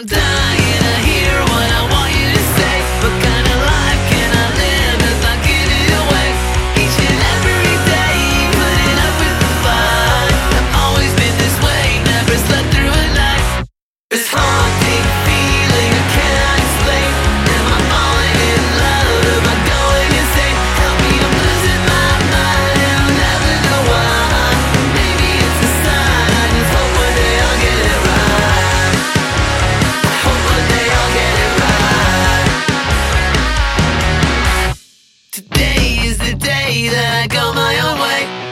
I'm dying. the day that I go my own way.